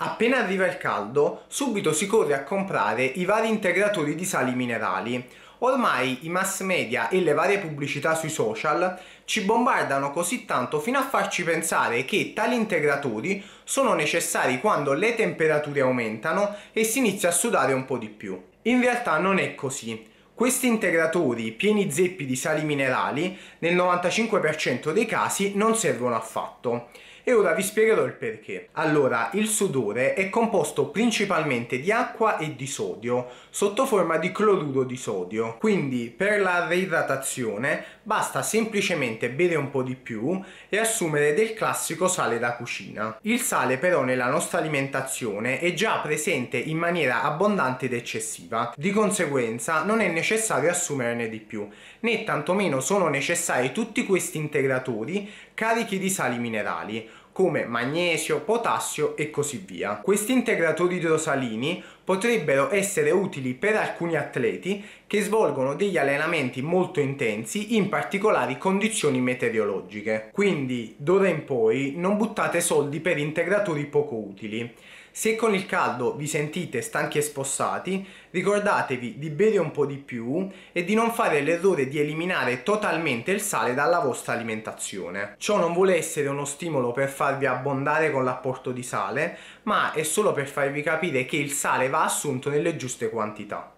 Appena arriva il caldo, subito si corre a comprare i vari integratori di sali minerali. Ormai i mass media e le varie pubblicità sui social ci bombardano così tanto fino a farci pensare che tali integratori sono necessari quando le temperature aumentano e si inizia a sudare un po' di più. In realtà non è così. Questi integratori pieni zeppi di sali minerali nel 95% dei casi non servono affatto e ora vi spiegherò il perché. Allora, il sudore è composto principalmente di acqua e di sodio, sotto forma di cloruro di sodio. Quindi, per la reidratazione, basta semplicemente bere un po' di più e assumere del classico sale da cucina. Il sale però nella nostra alimentazione è già presente in maniera abbondante ed eccessiva, di conseguenza non è necessario assumerne di più, né tantomeno sono necessari tutti questi integratori carichi di sali minerali come magnesio, potassio e così via. Questi integratori idrosalini potrebbero essere utili per alcuni atleti che svolgono degli allenamenti molto intensi in particolari condizioni meteorologiche. Quindi d'ora in poi non buttate soldi per integratori poco utili. Se con il caldo vi sentite stanchi e spossati, ricordatevi di bere un po' di più e di non fare l'errore di eliminare totalmente il sale dalla vostra alimentazione. Ciò non vuole essere uno stimolo per farvi abbondare con l'apporto di sale, ma è solo per farvi capire che il sale va assunto nelle giuste quantità.